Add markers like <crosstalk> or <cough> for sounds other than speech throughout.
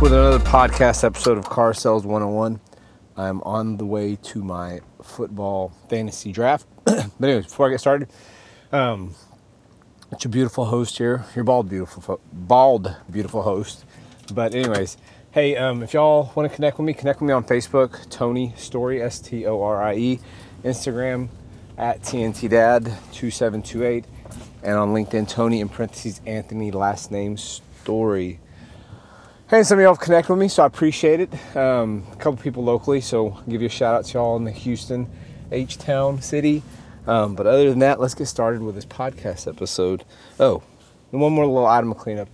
with another podcast episode of Car Sales 101. I'm on the way to my football fantasy draft. <clears throat> but anyways, before I get started, um, it's your beautiful host here, your bald beautiful, fo- bald beautiful host. But anyways, hey, um, if y'all want to connect with me, connect with me on Facebook, Tony Storie, S T O R I E, Instagram at TNT Dad 2728, and on LinkedIn, Tony in parentheses Anthony last name Storie. Hey, some of y'all have connected with me, so I appreciate it. Um, a couple people locally, so I'll give you a shout out to y'all in the Houston H Town city. Um, but other than that, let's get started with this podcast episode. Oh, and one more little item of cleanup.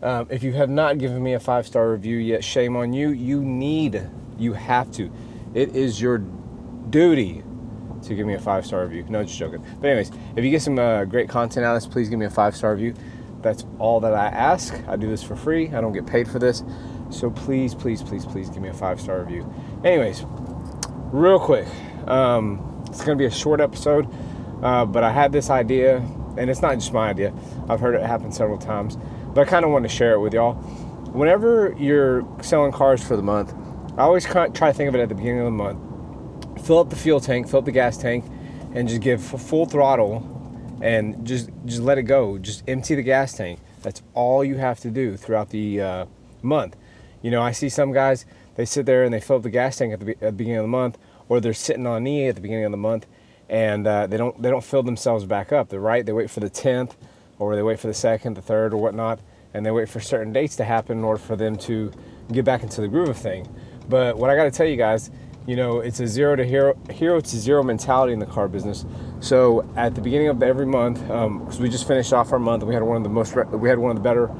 Um, if you have not given me a five star review yet, shame on you. You need, you have to. It is your duty to give me a five star review. No, just joking. But anyways, if you get some uh, great content out of this, please give me a five star review. That's all that I ask. I do this for free. I don't get paid for this. So please, please, please, please give me a five star review. Anyways, real quick, um, it's going to be a short episode, uh, but I had this idea, and it's not just my idea. I've heard it happen several times, but I kind of want to share it with y'all. Whenever you're selling cars for the month, I always try to think of it at the beginning of the month. Fill up the fuel tank, fill up the gas tank, and just give full throttle and just just let it go. Just empty the gas tank. That's all you have to do throughout the uh, month. You know, I see some guys they sit there and they fill up the gas tank at the, at the beginning of the month, or they're sitting on knee at the beginning of the month, and uh, they don't they don't fill themselves back up. They're right. They wait for the tenth, or they wait for the second, the third, or whatnot, and they wait for certain dates to happen in order for them to get back into the groove of thing. But what I got to tell you guys you know, it's a zero to hero, hero to zero mentality in the car business. So at the beginning of every month, because um, we just finished off our month, we had one of the most, we had one of the better.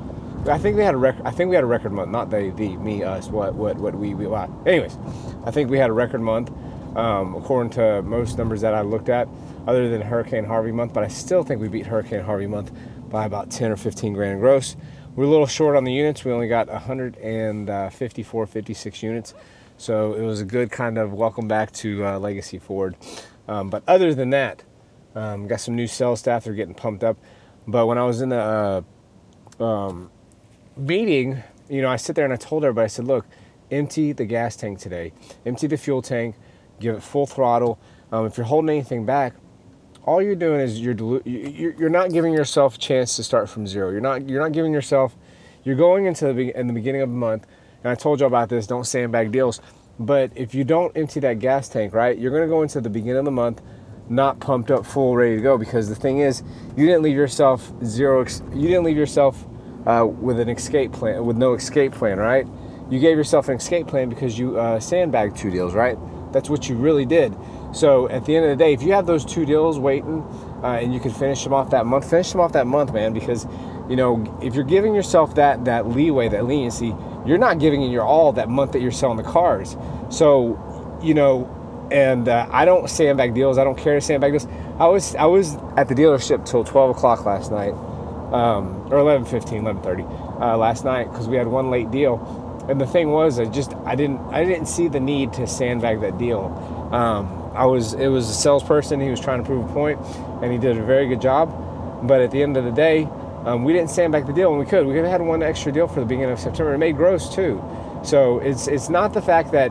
I think we had a record. I think we had a record month. Not they, the, me, us. What, what, what we, we. What. Anyways, I think we had a record month, um, according to most numbers that I looked at, other than Hurricane Harvey month. But I still think we beat Hurricane Harvey month by about 10 or 15 grand gross. We're a little short on the units. We only got 154, 56 units. So it was a good kind of welcome back to uh, Legacy Ford. Um, but other than that, um, got some new sales staff. They're getting pumped up. But when I was in the uh, um, meeting, you know, I sit there and I told everybody, I said, look, empty the gas tank today, empty the fuel tank, give it full throttle. Um, if you're holding anything back, all you're doing is you're delu- you're not giving yourself a chance to start from zero. You're not you're not giving yourself. You're going into the in the beginning of the month and I told you about this, don't sandbag deals. But if you don't empty that gas tank, right, you're gonna go into the beginning of the month not pumped up full ready to go because the thing is you didn't leave yourself zero you didn't leave yourself uh, with an escape plan with no escape plan right? You gave yourself an escape plan because you uh, sandbagged two deals right? That's what you really did. So at the end of the day if you have those two deals waiting uh, and you can finish them off that month finish them off that month man because you know if you're giving yourself that that leeway that leniency you're not giving it your all that month that you're selling the cars. So, you know, and uh, I don't sandbag deals. I don't care to sandbag deals. I was I was at the dealership till 12 o'clock last night, um, or 11:15, 11:30 uh, last night because we had one late deal. And the thing was, I just I didn't I didn't see the need to sandbag that deal. Um, I was it was a salesperson. He was trying to prove a point, and he did a very good job. But at the end of the day, um, we didn't sandbag the deal and we could. We could have had one extra deal for the beginning of September. It made gross too. So it's it's not the fact that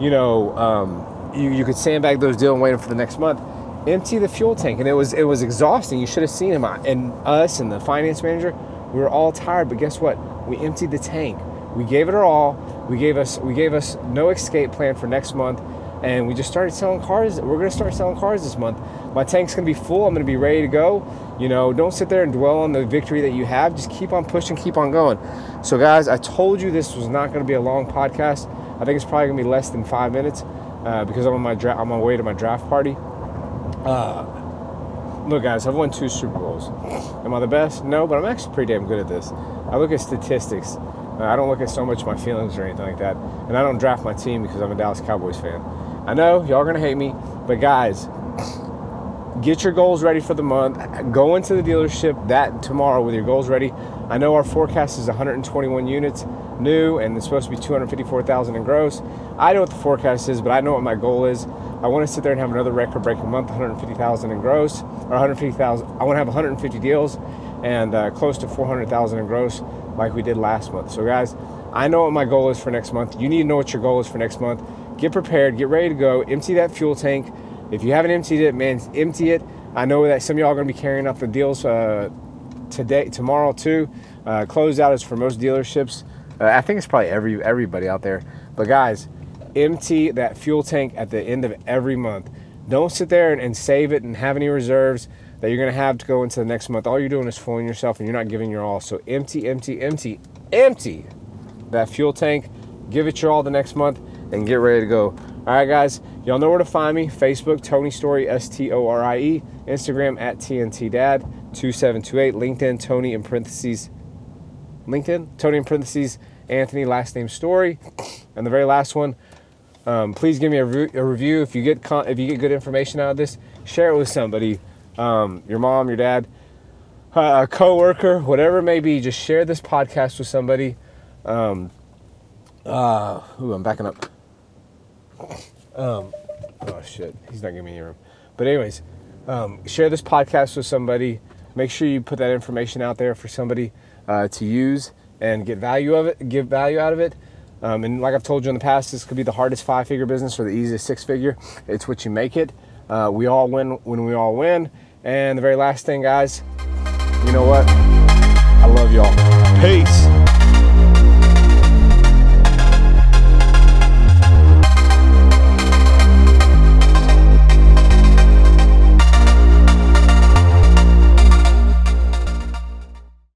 you know um, you, you could sandbag those deals and wait for the next month. Empty the fuel tank, and it was it was exhausting. You should have seen him and us and the finance manager. We were all tired, but guess what? We emptied the tank. We gave it our all. We gave us we gave us no escape plan for next month and we just started selling cars. We're gonna start selling cars this month. My tank's gonna be full. I'm gonna be ready to go. You know, don't sit there and dwell on the victory that you have. Just keep on pushing, keep on going. So, guys, I told you this was not gonna be a long podcast. I think it's probably gonna be less than five minutes uh, because I'm on my dra- I'm on my way to my draft party. Uh, look, guys, I've won two Super Bowls. Am I the best? No, but I'm actually pretty damn good at this. I look at statistics. Uh, I don't look at so much my feelings or anything like that. And I don't draft my team because I'm a Dallas Cowboys fan. I know y'all are gonna hate me, but guys, get your goals ready for the month. Go into the dealership that tomorrow with your goals ready. I know our forecast is 121 units new, and it's supposed to be 254,000 in gross. I know what the forecast is, but I know what my goal is. I want to sit there and have another record-breaking month, 150,000 in gross, or 150,000. I want to have 150 deals and uh, close to 400,000 in gross like we did last month. So, guys, I know what my goal is for next month. You need to know what your goal is for next month. Get prepared, get ready to go, empty that fuel tank. If you haven't emptied it, man, empty it. I know that some of y'all are going to be carrying out the deals uh, today, tomorrow too. Uh, closeout is for most dealerships. Uh, I think it's probably every everybody out there. But guys, empty that fuel tank at the end of every month. Don't sit there and, and save it and have any reserves that you're going to have to go into the next month. All you're doing is fooling yourself and you're not giving your all. So empty, empty, empty, empty that fuel tank. Give it your all the next month and get ready to go. All right, guys, y'all know where to find me Facebook, Tony Storie, S T O R I E, Instagram at TNT Dad, 2728, LinkedIn, Tony in parentheses, LinkedIn, Tony in parentheses, Anthony, last name Storie. And the very last one, um, please give me a, re- a, review if you get con- if you get good information out of this. Share it with somebody, um, your mom, your dad, uh, a coworker, whatever it may be. Just share this podcast with somebody. Um, uh, ooh, I'm backing up. Um, oh shit, he's not giving me any room. But anyways, um, share this podcast with somebody. Make sure you put that information out there for somebody uh, to use and get value of it, give value out of it. Um, and like I've told you in the past, this could be the hardest five figure business or the easiest six figure. It's what you make it. Uh, we all win when we all win. And the very last thing, guys, you know what? I love y'all. Peace.